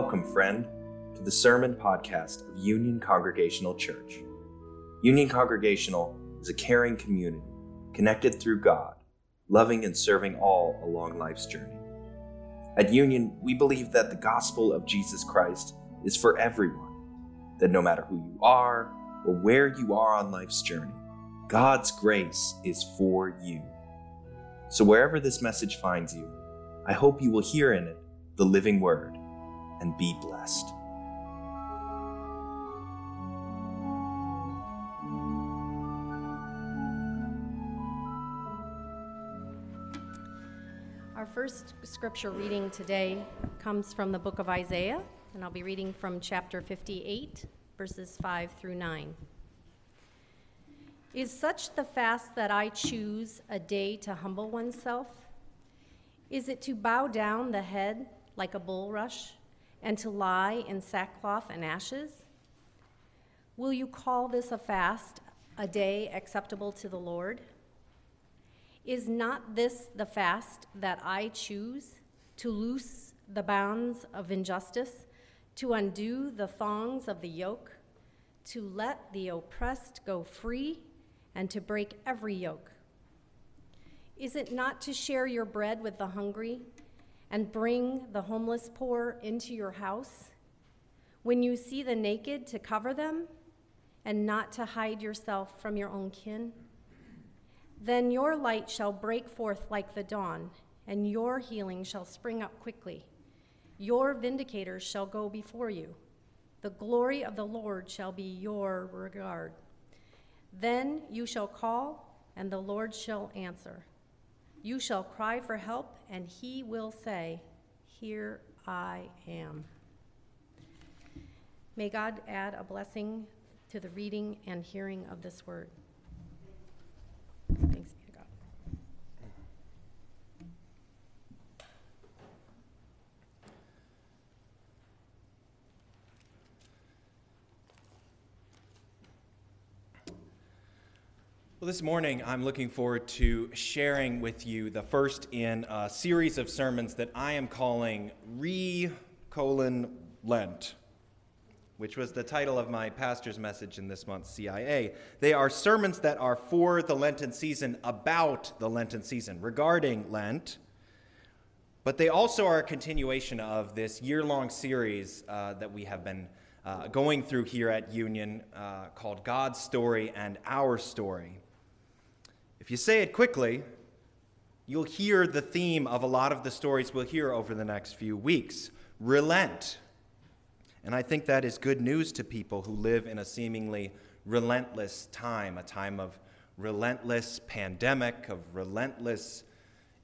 Welcome, friend, to the Sermon Podcast of Union Congregational Church. Union Congregational is a caring community connected through God, loving and serving all along life's journey. At Union, we believe that the gospel of Jesus Christ is for everyone, that no matter who you are or where you are on life's journey, God's grace is for you. So, wherever this message finds you, I hope you will hear in it the living word and be blessed. Our first scripture reading today comes from the book of Isaiah, and I'll be reading from chapter 58, verses 5 through 9. Is such the fast that I choose a day to humble oneself? Is it to bow down the head like a bulrush and to lie in sackcloth and ashes? Will you call this a fast, a day acceptable to the Lord? Is not this the fast that I choose to loose the bounds of injustice, to undo the thongs of the yoke, to let the oppressed go free, and to break every yoke? Is it not to share your bread with the hungry and bring the homeless poor into your house? When you see the naked, to cover them and not to hide yourself from your own kin? Then your light shall break forth like the dawn, and your healing shall spring up quickly. Your vindicators shall go before you. The glory of the Lord shall be your regard. Then you shall call, and the Lord shall answer. You shall cry for help, and he will say, Here I am. May God add a blessing to the reading and hearing of this word. Thanks be to God. Well, this morning I'm looking forward to sharing with you the first in a series of sermons that I am calling Re colon Lent, which was the title of my pastor's message in this month's CIA. They are sermons that are for the Lenten season, about the Lenten season, regarding Lent, but they also are a continuation of this year long series uh, that we have been uh, going through here at Union uh, called God's Story and Our Story. If you say it quickly, you'll hear the theme of a lot of the stories we'll hear over the next few weeks relent. And I think that is good news to people who live in a seemingly relentless time, a time of relentless pandemic, of relentless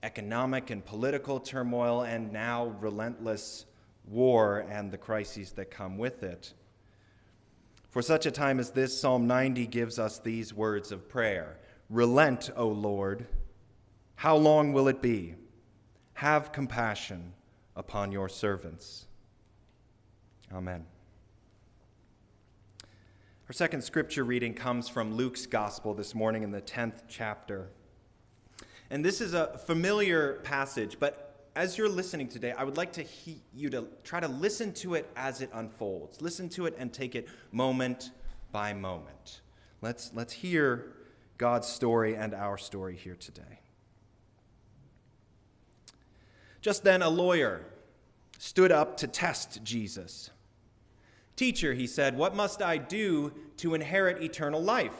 economic and political turmoil, and now relentless war and the crises that come with it. For such a time as this, Psalm 90 gives us these words of prayer Relent, O Lord. How long will it be? Have compassion upon your servants. Amen. Our second scripture reading comes from Luke's gospel this morning in the 10th chapter. And this is a familiar passage, but as you're listening today, I would like to he- you to try to listen to it as it unfolds. Listen to it and take it moment by moment. Let's, let's hear God's story and our story here today. Just then, a lawyer stood up to test Jesus. Teacher, he said, what must I do to inherit eternal life?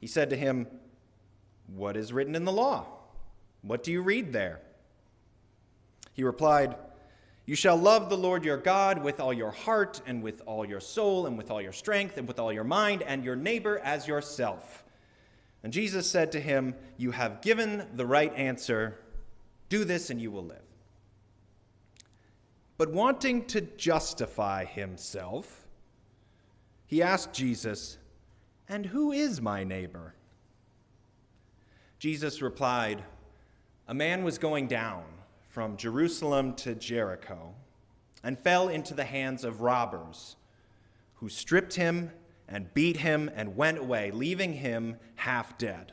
He said to him, What is written in the law? What do you read there? He replied, You shall love the Lord your God with all your heart, and with all your soul, and with all your strength, and with all your mind, and your neighbor as yourself. And Jesus said to him, You have given the right answer. Do this, and you will live. But wanting to justify himself, he asked Jesus, And who is my neighbor? Jesus replied, A man was going down from Jerusalem to Jericho and fell into the hands of robbers who stripped him and beat him and went away, leaving him half dead.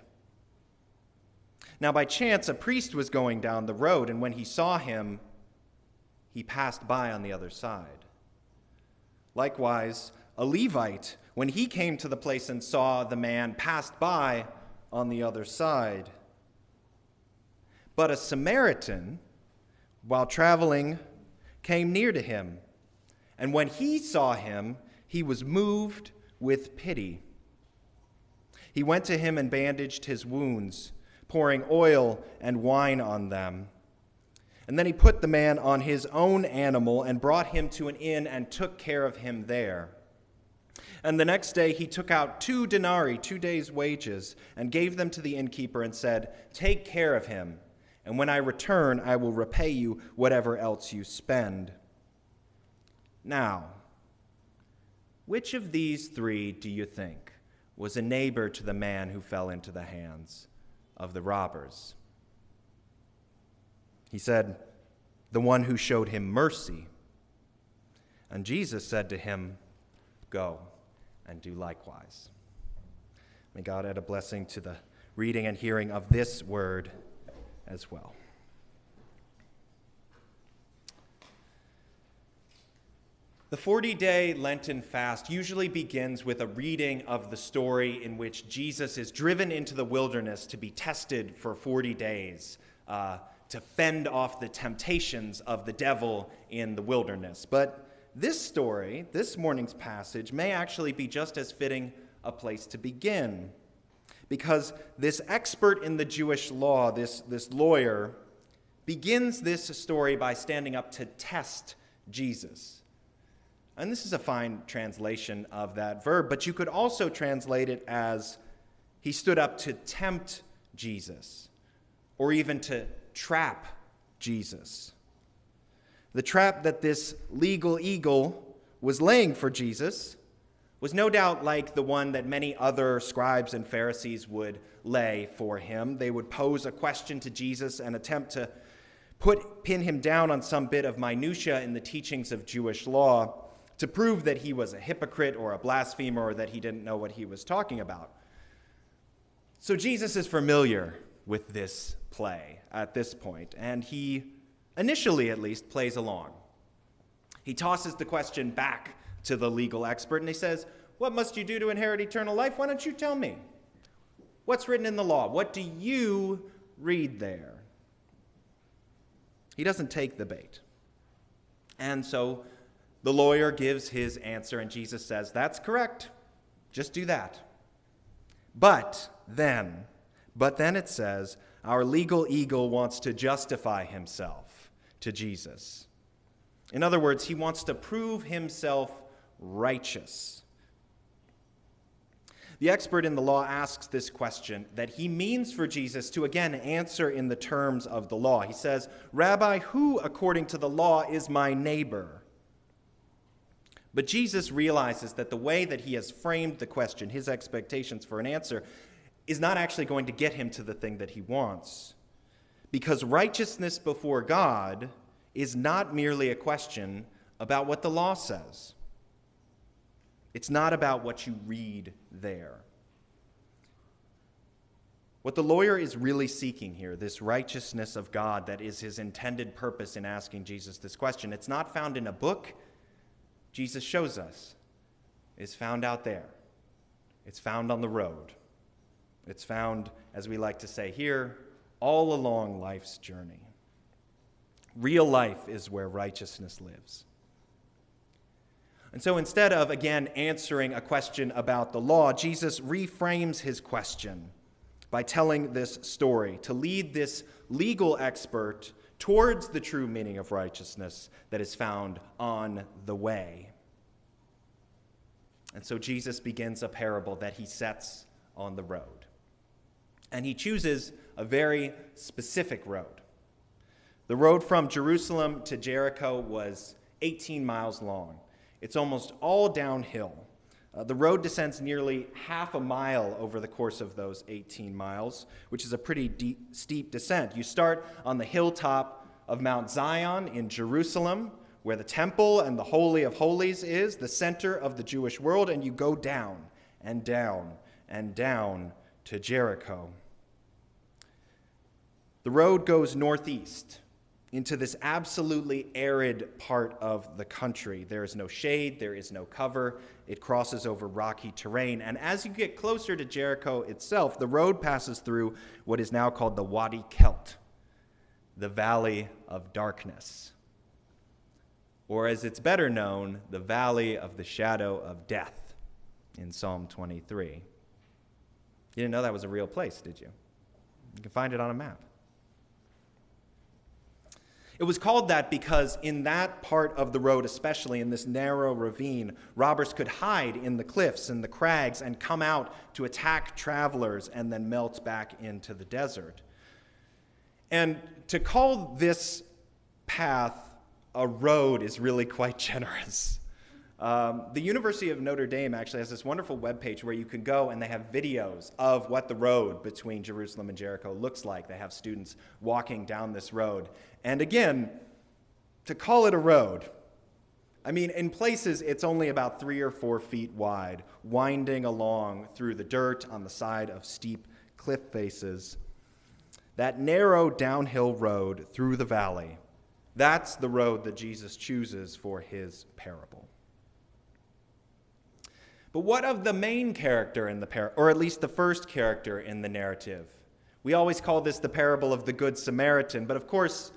Now, by chance, a priest was going down the road, and when he saw him, he passed by on the other side. Likewise, a Levite, when he came to the place and saw the man, passed by on the other side. But a Samaritan, while traveling, came near to him. And when he saw him, he was moved with pity. He went to him and bandaged his wounds, pouring oil and wine on them. And then he put the man on his own animal and brought him to an inn and took care of him there. And the next day he took out two denarii, two days' wages, and gave them to the innkeeper and said, Take care of him, and when I return, I will repay you whatever else you spend. Now, which of these three do you think was a neighbor to the man who fell into the hands of the robbers? He said, The one who showed him mercy. And Jesus said to him, Go and do likewise. May God add a blessing to the reading and hearing of this word as well. The 40 day Lenten fast usually begins with a reading of the story in which Jesus is driven into the wilderness to be tested for 40 days. Uh, to fend off the temptations of the devil in the wilderness. But this story, this morning's passage, may actually be just as fitting a place to begin. Because this expert in the Jewish law, this, this lawyer, begins this story by standing up to test Jesus. And this is a fine translation of that verb, but you could also translate it as he stood up to tempt Jesus, or even to trap Jesus. The trap that this legal eagle was laying for Jesus was no doubt like the one that many other scribes and Pharisees would lay for him. They would pose a question to Jesus and attempt to put pin him down on some bit of minutia in the teachings of Jewish law to prove that he was a hypocrite or a blasphemer or that he didn't know what he was talking about. So Jesus is familiar with this play at this point, and he, initially at least, plays along. He tosses the question back to the legal expert and he says, What must you do to inherit eternal life? Why don't you tell me? What's written in the law? What do you read there? He doesn't take the bait. And so the lawyer gives his answer, and Jesus says, That's correct. Just do that. But then, but then it says, our legal eagle wants to justify himself to Jesus. In other words, he wants to prove himself righteous. The expert in the law asks this question that he means for Jesus to again answer in the terms of the law. He says, Rabbi, who according to the law is my neighbor? But Jesus realizes that the way that he has framed the question, his expectations for an answer, is not actually going to get him to the thing that he wants. Because righteousness before God is not merely a question about what the law says, it's not about what you read there. What the lawyer is really seeking here, this righteousness of God that is his intended purpose in asking Jesus this question, it's not found in a book. Jesus shows us. is found out there. It's found on the road. It's found, as we like to say here, all along life's journey. Real life is where righteousness lives. And so instead of, again, answering a question about the law, Jesus reframes his question by telling this story to lead this legal expert towards the true meaning of righteousness that is found on the way. And so Jesus begins a parable that he sets on the road. And he chooses a very specific road. The road from Jerusalem to Jericho was 18 miles long. It's almost all downhill. Uh, the road descends nearly half a mile over the course of those 18 miles, which is a pretty deep, steep descent. You start on the hilltop of Mount Zion in Jerusalem, where the temple and the Holy of Holies is, the center of the Jewish world, and you go down and down and down to Jericho. The road goes northeast into this absolutely arid part of the country. There is no shade, there is no cover. It crosses over rocky terrain. And as you get closer to Jericho itself, the road passes through what is now called the Wadi Kelt, the Valley of Darkness. Or as it's better known, the Valley of the Shadow of Death in Psalm 23. You didn't know that was a real place, did you? You can find it on a map. It was called that because in that part of the road, especially in this narrow ravine, robbers could hide in the cliffs and the crags and come out to attack travelers and then melt back into the desert. And to call this path a road is really quite generous. Um, the University of Notre Dame actually has this wonderful webpage where you can go and they have videos of what the road between Jerusalem and Jericho looks like. They have students walking down this road. And again, to call it a road, I mean, in places it's only about three or four feet wide, winding along through the dirt on the side of steep cliff faces. That narrow downhill road through the valley, that's the road that Jesus chooses for his parable. But what of the main character in the parable, or at least the first character in the narrative? We always call this the parable of the Good Samaritan, but of course,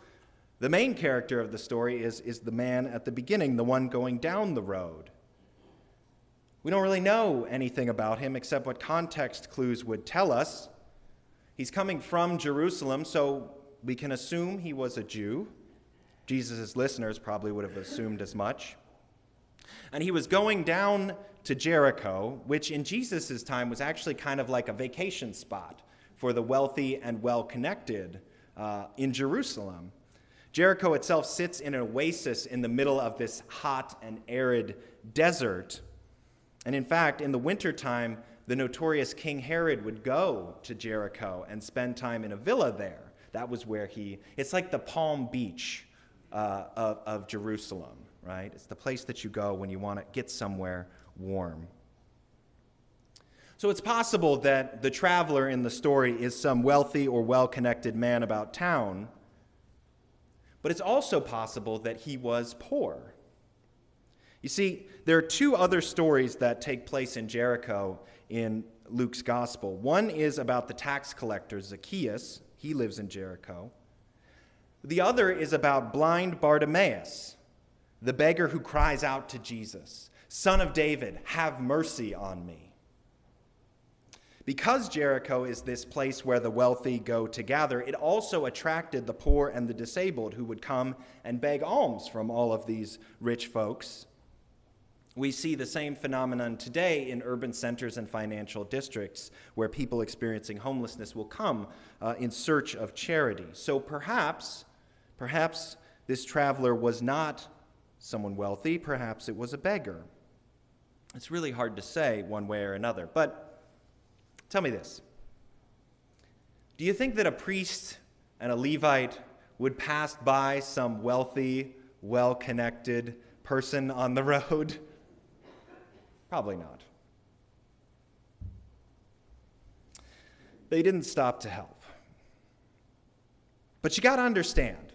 the main character of the story is, is the man at the beginning, the one going down the road. We don't really know anything about him except what context clues would tell us. He's coming from Jerusalem, so we can assume he was a Jew. Jesus' listeners probably would have assumed as much. And he was going down to Jericho, which in Jesus' time was actually kind of like a vacation spot for the wealthy and well connected uh, in Jerusalem. Jericho itself sits in an oasis in the middle of this hot and arid desert. And in fact, in the wintertime, the notorious King Herod would go to Jericho and spend time in a villa there. That was where he, it's like the Palm Beach uh, of, of Jerusalem, right? It's the place that you go when you want to get somewhere warm. So it's possible that the traveler in the story is some wealthy or well connected man about town, but it's also possible that he was poor. You see, there are two other stories that take place in Jericho in Luke's gospel. One is about the tax collector Zacchaeus, he lives in Jericho. The other is about blind Bartimaeus, the beggar who cries out to Jesus. Son of David, have mercy on me. Because Jericho is this place where the wealthy go to gather, it also attracted the poor and the disabled who would come and beg alms from all of these rich folks. We see the same phenomenon today in urban centers and financial districts where people experiencing homelessness will come uh, in search of charity. So perhaps, perhaps this traveler was not someone wealthy, perhaps it was a beggar. It's really hard to say one way or another. But tell me this Do you think that a priest and a Levite would pass by some wealthy, well connected person on the road? Probably not. They didn't stop to help. But you got to understand,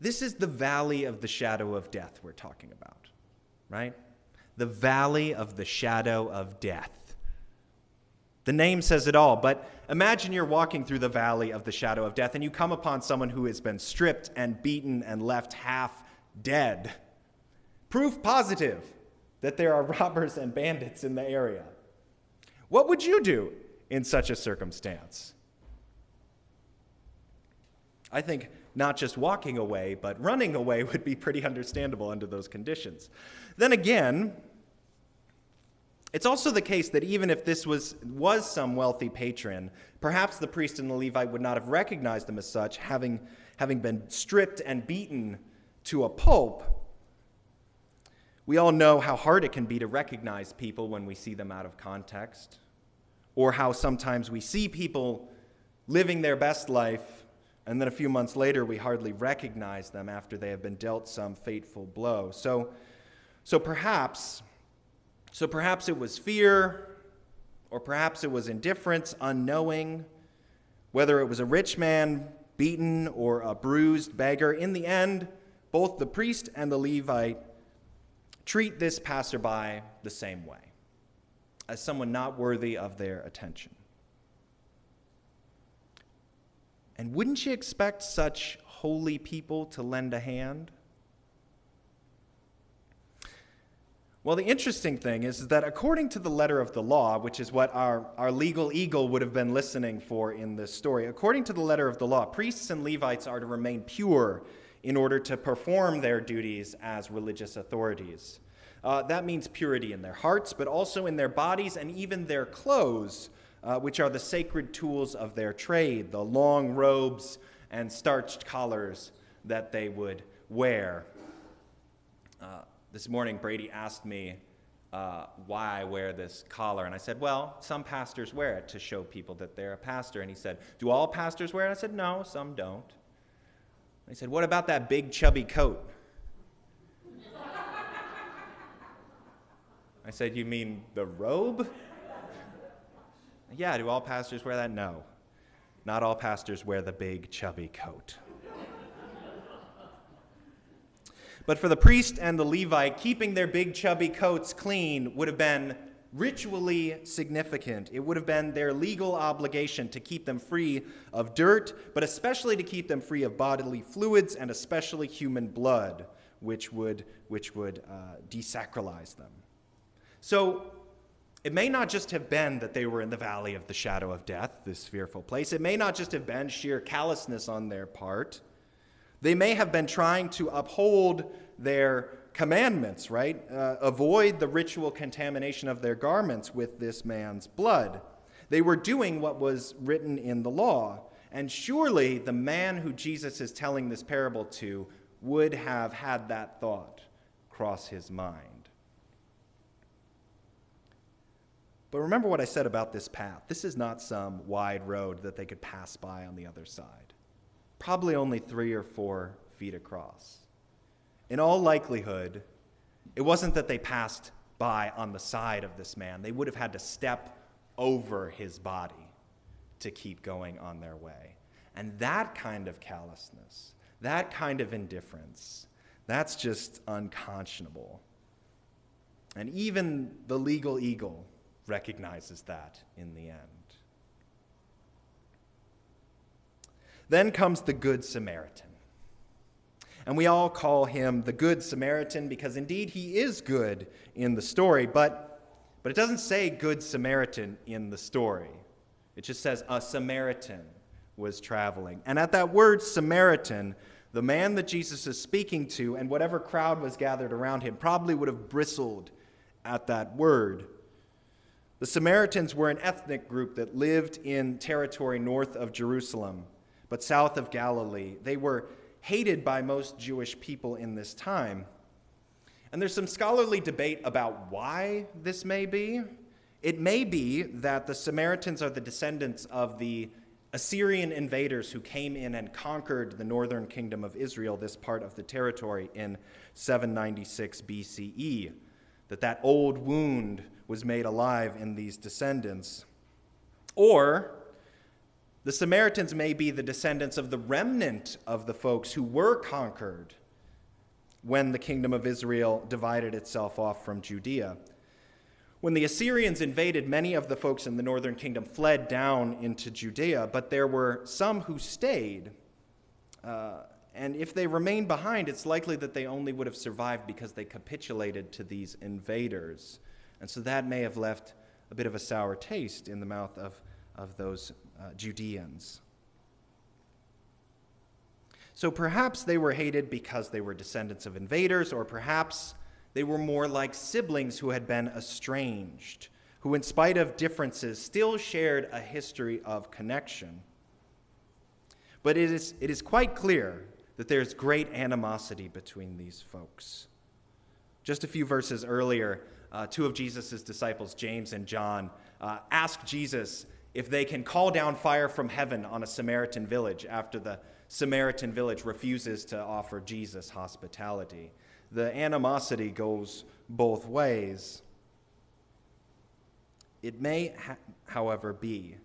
this is the valley of the shadow of death we're talking about, right? the valley of the shadow of death. The name says it all, but imagine you're walking through the valley of the shadow of death and you come upon someone who has been stripped and beaten and left half dead. Proof positive that there are robbers and bandits in the area. What would you do in such a circumstance? I think not just walking away, but running away would be pretty understandable under those conditions. Then again, it's also the case that even if this was, was some wealthy patron, perhaps the priest and the Levite would not have recognized him as such, having, having been stripped and beaten to a pulp. We all know how hard it can be to recognize people when we see them out of context, or how sometimes we see people living their best life, and then a few months later we hardly recognize them after they have been dealt some fateful blow. So, so perhaps so perhaps it was fear, or perhaps it was indifference, unknowing, whether it was a rich man beaten or a bruised beggar. In the end, both the priest and the Levite treat this passerby the same way as someone not worthy of their attention. And wouldn't you expect such holy people to lend a hand? Well, the interesting thing is, that according to the letter of the law, which is what our, our legal eagle would have been listening for in this story, according to the letter of the law, priests and Levites are to remain pure in order to perform their duties as religious authorities. Uh, that means purity in their hearts, but also in their bodies and even their clothes, uh, which are the sacred tools of their trade, the long robes and starched collars that they would wear. Uh, this morning, Brady asked me uh, why I wear this collar, and I said, Well, some pastors wear it to show people that they're a pastor. And he said, Do all pastors wear it? I said, No, some don't. He said, What about that big chubby coat? I said, You mean the robe? yeah, do all pastors wear that? No. Not all pastors wear the big chubby coat. But for the priest and the Levite, keeping their big chubby coats clean would have been ritually significant. It would have been their legal obligation to keep them free of dirt, but especially to keep them free of bodily fluids and especially human blood, which would, which would uh, desacralize them. So it may not just have been that they were in the valley of the shadow of death, this fearful place. It may not just have been sheer callousness on their part. They may have been trying to uphold their commandments, right? Uh, avoid the ritual contamination of their garments with this man's blood. They were doing what was written in the law. And surely the man who Jesus is telling this parable to would have had that thought cross his mind. But remember what I said about this path. This is not some wide road that they could pass by on the other side. Probably only three or four feet across. In all likelihood, it wasn't that they passed by on the side of this man, they would have had to step over his body to keep going on their way. And that kind of callousness, that kind of indifference, that's just unconscionable. And even the legal eagle recognizes that in the end. Then comes the Good Samaritan. And we all call him the Good Samaritan because indeed he is good in the story, but, but it doesn't say Good Samaritan in the story. It just says a Samaritan was traveling. And at that word Samaritan, the man that Jesus is speaking to and whatever crowd was gathered around him probably would have bristled at that word. The Samaritans were an ethnic group that lived in territory north of Jerusalem, but south of Galilee. They were hated by most Jewish people in this time. And there's some scholarly debate about why this may be. It may be that the Samaritans are the descendants of the Assyrian invaders who came in and conquered the northern kingdom of Israel, this part of the territory, in 796 BCE. That that old wound was made alive in these descendants. Or the Samaritans may be the descendants of the remnant of the folks who were conquered when the kingdom of Israel divided itself off from Judea. When the Assyrians invaded, many of the folks in the northern kingdom fled down into Judea, but there were some who stayed. Uh, and if they remained behind, it's likely that they only would have survived because they capitulated to these invaders. And so that may have left a bit of a sour taste in the mouth of, of those uh, Judeans. So perhaps they were hated because they were descendants of invaders, or perhaps they were more like siblings who had been estranged, who, in spite of differences, still shared a history of connection. But it is, it is quite clear that there's great animosity between these folks. Just a few verses earlier, uh, two of Jesus' disciples, James and John, uh, ask Jesus if they can call down fire from heaven on a Samaritan village after the Samaritan village refuses to offer Jesus hospitality. The animosity goes both ways. It may, ha- however, be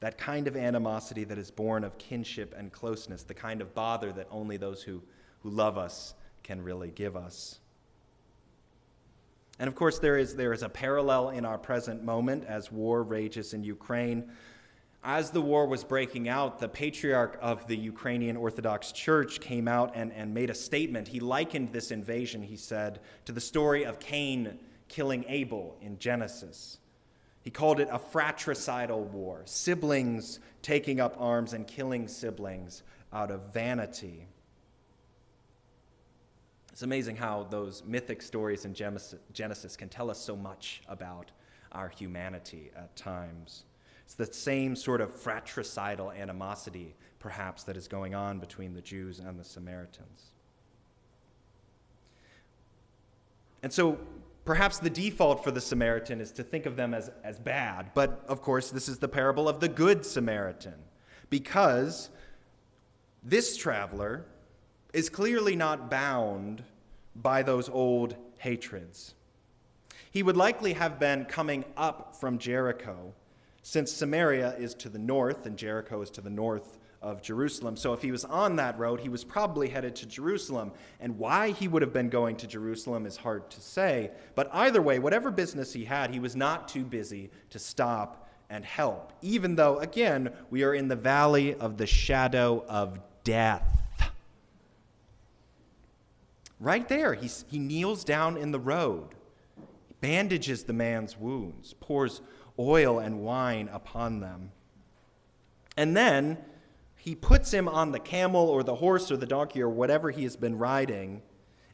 that kind of animosity that is born of kinship and closeness, the kind of bother that only those who, who love us can really give us. And of course, there is, there is a parallel in our present moment as war rages in Ukraine. As the war was breaking out, the patriarch of the Ukrainian Orthodox Church came out and, and made a statement. He likened this invasion, he said, to the story of Cain killing Abel in Genesis. He called it a fratricidal war, siblings taking up arms and killing siblings out of vanity. It's amazing how those mythic stories in Genesis can tell us so much about our humanity at times. It's the same sort of fratricidal animosity, perhaps, that is going on between the Jews and the Samaritans. And so Perhaps the default for the Samaritan is to think of them as, as bad, but of course, this is the parable of the Good Samaritan, because this traveler is clearly not bound by those old hatreds. He would likely have been coming up from Jericho, since Samaria is to the north and Jericho is to the north of Jerusalem. So if he was on that road, he was probably headed to Jerusalem. And why he would have been going to Jerusalem is hard to say. But either way, whatever business he had, he was not too busy to stop and help, even though, again, we are in the valley of the shadow of death. Right there, he's, he kneels down in the road, bandages the man's wounds, pours oil and wine upon them. And then he puts him on the camel or the horse or the donkey or whatever he has been riding,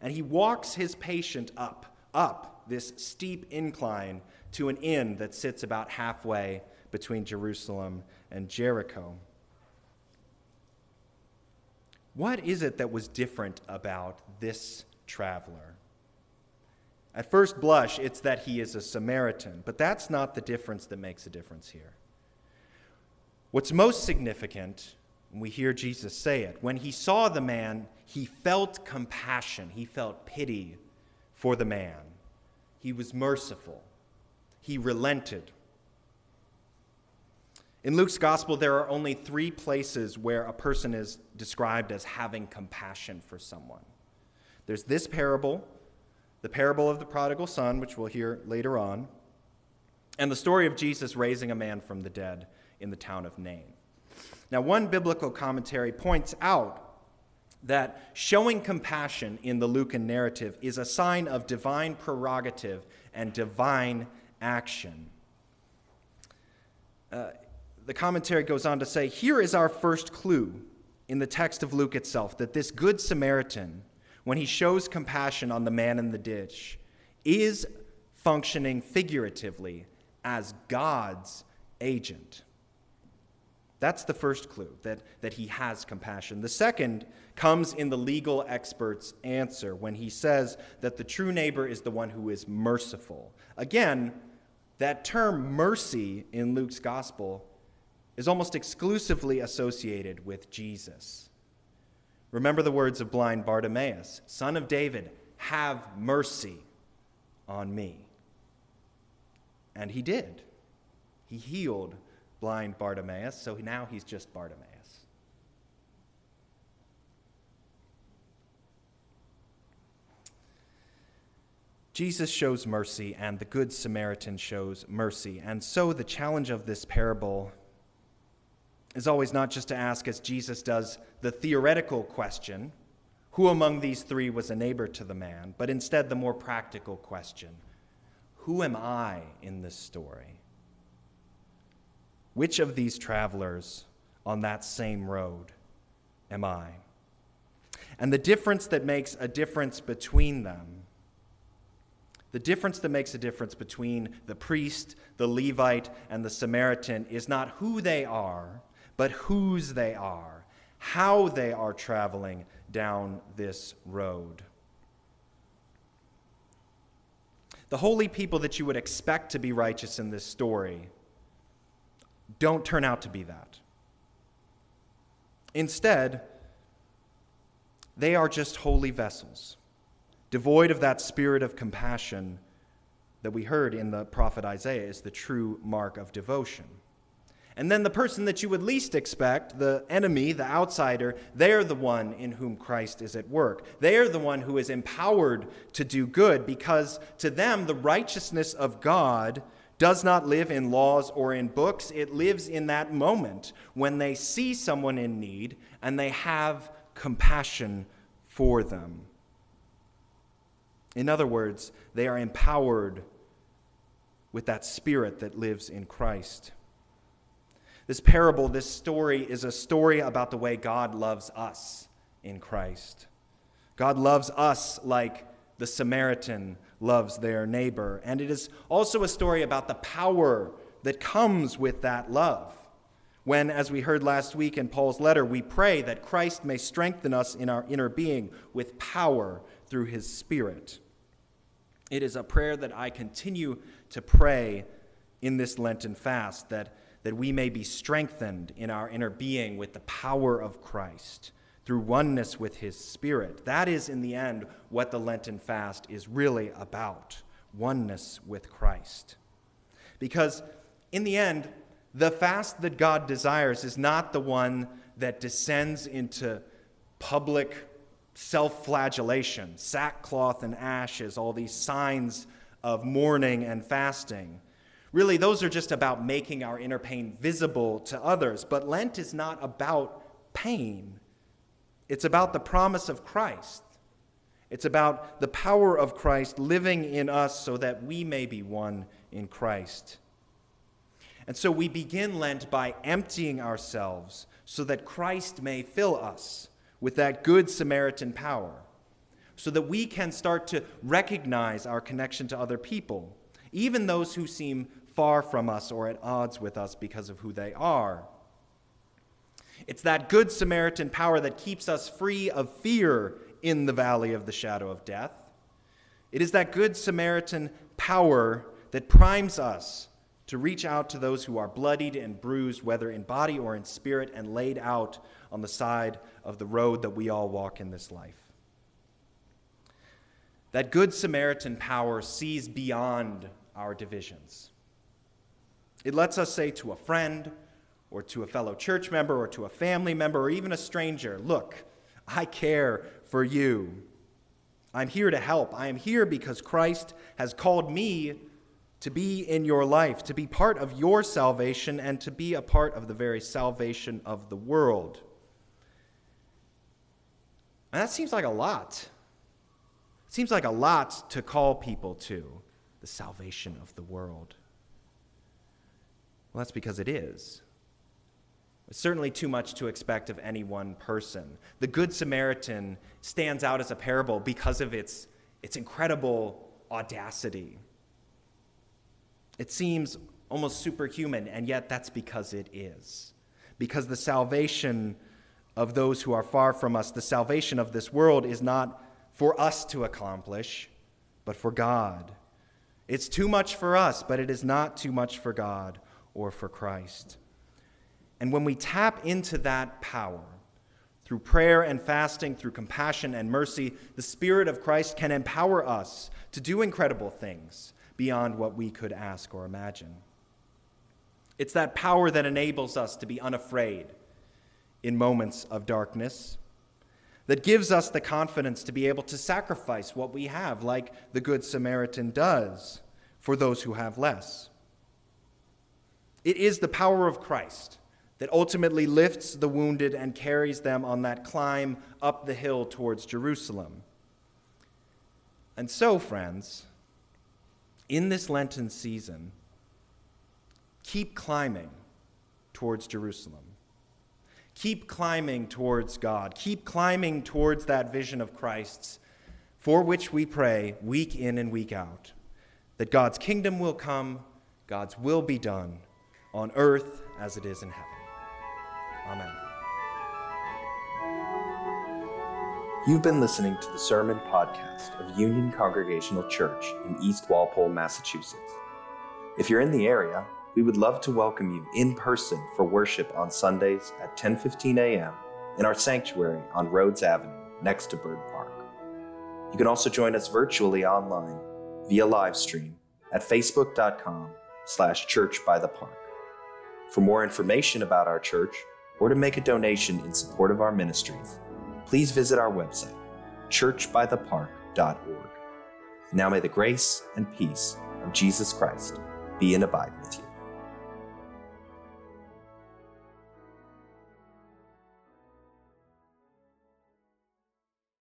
and he walks his patient up, up this steep incline to an inn that sits about halfway between Jerusalem and Jericho. What is it that was different about this traveler? At first blush, it's that he is a Samaritan, but that's not the difference that makes a difference here. What's most significant and we hear Jesus say it. When he saw the man, he felt compassion, he felt pity for the man. He was merciful, he relented. In Luke's gospel, there are only three places where a person is described as having compassion for someone. There's this parable, the parable of the prodigal son, which we'll hear later on, and the story of Jesus raising a man from the dead in the town of Nain. Now, one biblical commentary points out that showing compassion in the Lucan narrative is a sign of divine prerogative and divine action. Uh, the commentary goes on to say here is our first clue in the text of Luke itself that this Good Samaritan, when he shows compassion on the man in the ditch, is functioning figuratively as God's agent. That's the first clue, that, that he has compassion. The second comes in the legal expert's answer when he says that the true neighbor is the one who is merciful. Again, that term mercy in Luke's gospel is almost exclusively associated with Jesus. Remember the words of blind Bartimaeus Son of David, have mercy on me. And he did. He healed blind Bartimaeus, so now he's just Bartimaeus. Jesus shows mercy, and the Good Samaritan shows mercy. And so the challenge of this parable is always not just to ask, as Jesus does, the theoretical question who among these three was a neighbor to the man, but instead the more practical question who am I in this story? Which of these travelers on that same road am I? And the difference that makes a difference between them, the difference that makes a difference between the priest, the Levite, and the Samaritan is not who they are, but whose they are, how they are traveling down this road. The holy people that you would expect to be righteous in this story don't turn out to be that. Instead, they are just holy vessels, devoid of that spirit of compassion that we heard in the prophet Isaiah is the true mark of devotion. And then the person that you would least expect, the enemy, the outsider, they're the one in whom Christ is at work. They're the one who is empowered to do good because to them, the righteousness of God does not live in laws or in books. It lives in that moment when they see someone in need and they have compassion for them. In other words, they are empowered with that spirit that lives in Christ. This parable, this story, is a story about the way God loves us in Christ. God loves us like the Samaritan loves their neighbor. And it is also a story about the power that comes with that love. When, as we heard last week in Paul's letter, we pray that Christ may strengthen us in our inner being with power through his Spirit. It is a prayer that I continue to pray in this Lenten fast, that that we may be strengthened in our inner being with the power of Christ through oneness with his Spirit. That is, in the end, what the Lenten fast is really about oneness with Christ. Because in the end, the fast that God desires is not the one that descends into public self flagellation, sackcloth and ashes, all these signs of mourning and fasting. Really, those are just about making our inner pain visible to others. But Lent is not about pain, it's about the promise of Christ. It's about the power of Christ living in us so that we may be one in Christ. And so we begin Lent by emptying ourselves so that Christ may fill us with that good Samaritan power, so that we can start to recognize our connection to other people even those who seem far from us or at odds with us because of who they are. It's that good Samaritan power that keeps us free of fear in the valley of the shadow of death. It is that good Samaritan power that primes us to reach out to those who are bloodied and bruised, whether in body or in spirit, and laid out on the side of the road that we all walk in this life. That good Samaritan power sees beyond our divisions. It lets us say to a friend, or to a fellow church member, or to a family member, or even a stranger, Look, I care for you. I'm here to help. I am here because Christ has called me to be in your life, to be part of your salvation, and to be a part of the very salvation of the world. And that seems like a lot. Seems like a lot to call people to the salvation of the world? Well, that's because it is. It's certainly too much to expect of any one person. The Good Samaritan stands out as a parable because of its, its incredible audacity. It seems almost superhuman, and yet that's because it is. Because the salvation of those who are far from us, the salvation of this world, is not for us to accomplish, but for God. It's too much for us, but it is not too much for God or for Christ. And when we tap into that power, through prayer and fasting, through compassion and mercy, the Spirit of Christ can empower us to do incredible things beyond what we could ask or imagine. It's that power that enables us to be unafraid in moments of darkness that gives us the confidence to be able to sacrifice what we have, like the Good Samaritan does for those who have less. It is the power of Christ that ultimately lifts the wounded and carries them on that climb up the hill towards Jerusalem. And so, friends, in this Lenten season, keep climbing towards Jerusalem. Keep climbing towards God. Keep climbing towards that vision of Christ's for which we pray week in and week out that God's kingdom will come, God's will be done on earth as it is in heaven. Amen. You've been listening to the Sermon Podcast of Union Congregational Church in East Walpole, Massachusetts. If you're in the area, we would love to welcome you in person for worship on Sundays at 10:15 a.m. in our sanctuary on Rhodes Avenue next to Bird Park. You can also join us virtually online via live stream at facebook.com slash. For more information about our church or to make a donation in support of our ministries, please visit our website, churchbythepark.org. Now may the grace and peace of Jesus Christ be and abide with you.